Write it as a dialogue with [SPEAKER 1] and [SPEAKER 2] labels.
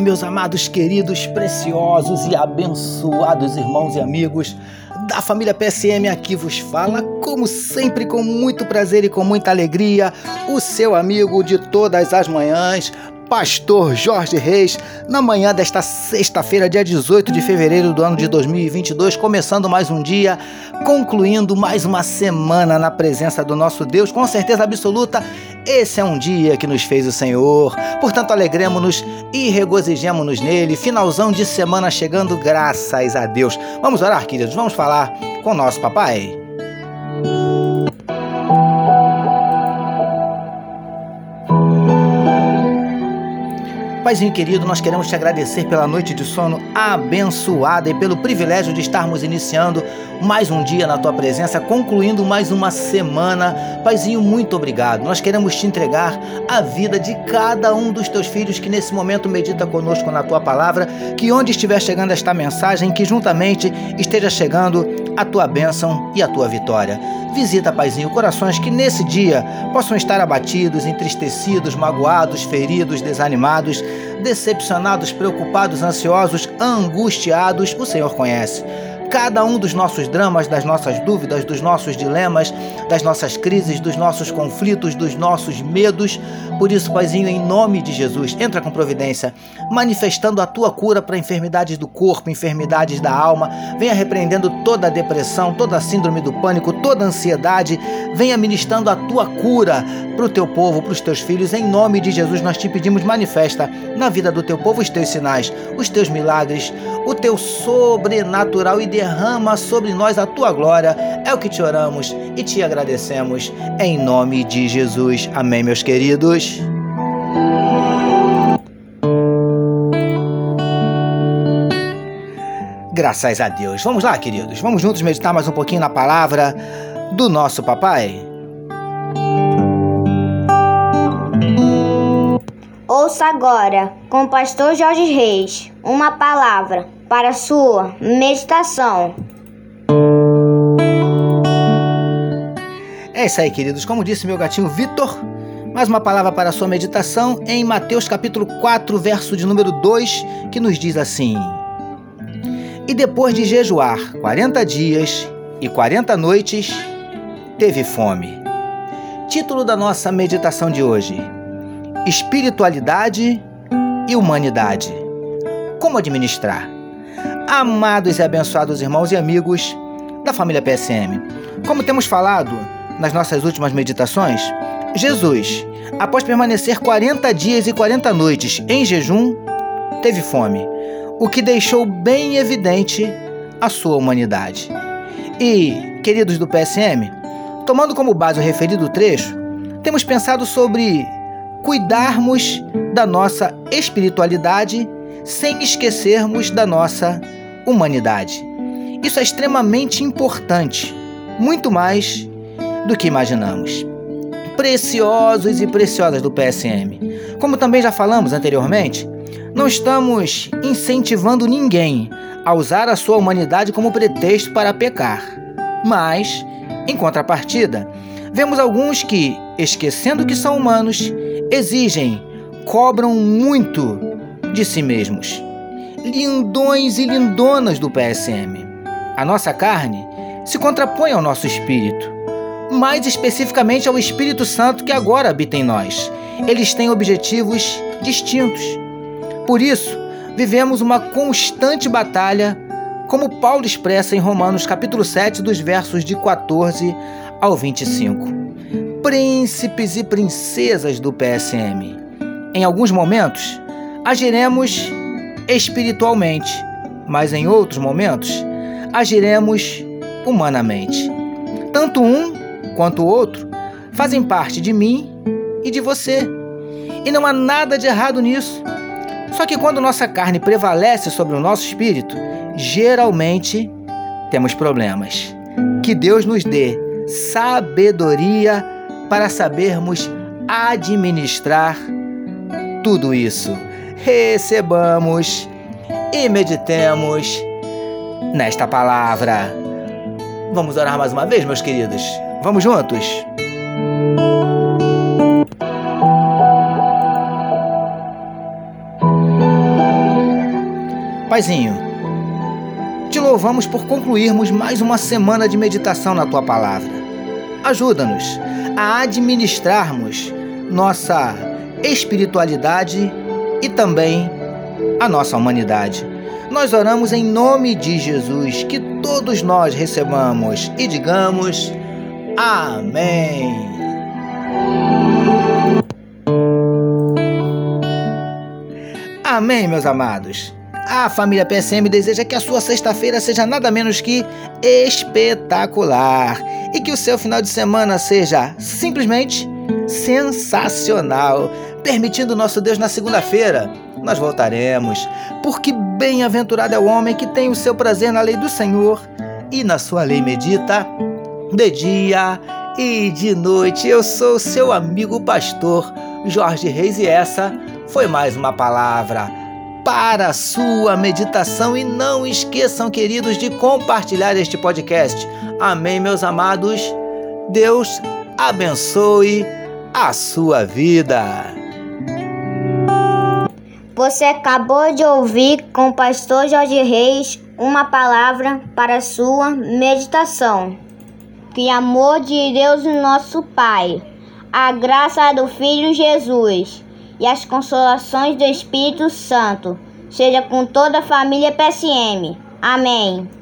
[SPEAKER 1] meus amados, queridos, preciosos e abençoados irmãos e amigos da família PSM aqui vos fala, como sempre, com muito prazer e com muita alegria, o seu amigo de todas as manhãs, Pastor Jorge Reis, na manhã desta sexta-feira, dia 18 de fevereiro do ano de 2022, começando mais um dia, concluindo mais uma semana na presença do nosso Deus, com certeza absoluta. Esse é um dia que nos fez o Senhor, portanto, alegremos-nos e regozijemos-nos nele. Finalzão de semana chegando, graças a Deus. Vamos orar, queridos, vamos falar com nosso papai. Paizinho querido, nós queremos te agradecer pela noite de sono abençoada e pelo privilégio de estarmos iniciando mais um dia na tua presença, concluindo mais uma semana. Paizinho, muito obrigado. Nós queremos te entregar a vida de cada um dos teus filhos que nesse momento medita conosco na tua palavra, que onde estiver chegando esta mensagem, que juntamente esteja chegando a tua bênção e a tua vitória. Visita, Paizinho, corações que nesse dia possam estar abatidos, entristecidos, magoados, feridos, desanimados, decepcionados, preocupados, ansiosos, angustiados. O Senhor conhece cada um dos nossos dramas, das nossas dúvidas, dos nossos dilemas, das nossas crises, dos nossos conflitos, dos nossos medos. Por isso, Paizinho, em nome de Jesus, entra com providência, manifestando a tua cura para enfermidades do corpo, enfermidades da alma. Venha repreendendo toda a depressão, toda a síndrome do pânico, toda a ansiedade. Venha ministrando a tua cura para o teu povo, para os teus filhos. Em nome de Jesus, nós te pedimos, manifesta na vida do teu povo os teus sinais, os teus milagres, o teu sobrenatural e derrama sobre nós a tua glória. É o que te oramos e te agradecemos em nome de Jesus. Amém, meus queridos. Graças a Deus. Vamos lá, queridos. Vamos juntos meditar mais um pouquinho na palavra do nosso papai.
[SPEAKER 2] Ouça agora, com o pastor Jorge Reis, uma palavra para sua meditação.
[SPEAKER 1] É isso aí, queridos. Como disse meu gatinho Vitor, mais uma palavra para sua meditação em Mateus capítulo 4, verso de número 2, que nos diz assim: E depois de jejuar 40 dias e 40 noites, teve fome. Título da nossa meditação de hoje: Espiritualidade e humanidade. Como administrar? amados e abençoados irmãos e amigos da família PSM. Como temos falado nas nossas últimas meditações, Jesus, após permanecer 40 dias e 40 noites em jejum, teve fome, o que deixou bem evidente a sua humanidade. E, queridos do PSM, tomando como base o referido trecho, temos pensado sobre cuidarmos da nossa espiritualidade sem esquecermos da nossa humanidade. Isso é extremamente importante, muito mais do que imaginamos. Preciosos e preciosas do PSM. Como também já falamos anteriormente, não estamos incentivando ninguém a usar a sua humanidade como pretexto para pecar. Mas, em contrapartida, vemos alguns que, esquecendo que são humanos, exigem, cobram muito de si mesmos lindões e lindonas do PSM. A nossa carne se contrapõe ao nosso espírito, mais especificamente ao Espírito Santo que agora habita em nós. Eles têm objetivos distintos. Por isso, vivemos uma constante batalha, como Paulo expressa em Romanos capítulo 7, dos versos de 14 ao 25. Príncipes e princesas do PSM. Em alguns momentos, agiremos espiritualmente, mas em outros momentos agiremos humanamente. Tanto um quanto o outro fazem parte de mim e de você. E não há nada de errado nisso. Só que quando nossa carne prevalece sobre o nosso espírito, geralmente temos problemas. Que Deus nos dê sabedoria para sabermos administrar tudo isso recebamos e meditemos nesta palavra. Vamos orar mais uma vez, meus queridos? Vamos juntos? Paizinho, te louvamos por concluirmos mais uma semana de meditação na tua palavra. Ajuda-nos a administrarmos nossa espiritualidade e também a nossa humanidade. Nós oramos em nome de Jesus, que todos nós recebamos e digamos Amém. Amém, meus amados. A família PSM deseja que a sua sexta-feira seja nada menos que espetacular e que o seu final de semana seja simplesmente sensacional. Permitindo nosso Deus na segunda-feira, nós voltaremos, porque bem-aventurado é o homem que tem o seu prazer na lei do Senhor e na sua lei medita de dia e de noite. Eu sou seu amigo pastor Jorge Reis e essa foi mais uma palavra para a sua meditação e não esqueçam, queridos, de compartilhar este podcast. Amém, meus amados. Deus abençoe a sua vida.
[SPEAKER 2] Você acabou de ouvir com o pastor Jorge Reis uma palavra para a sua meditação. Que amor de Deus, nosso Pai, a graça do Filho Jesus e as consolações do Espírito Santo seja com toda a família PSM. Amém.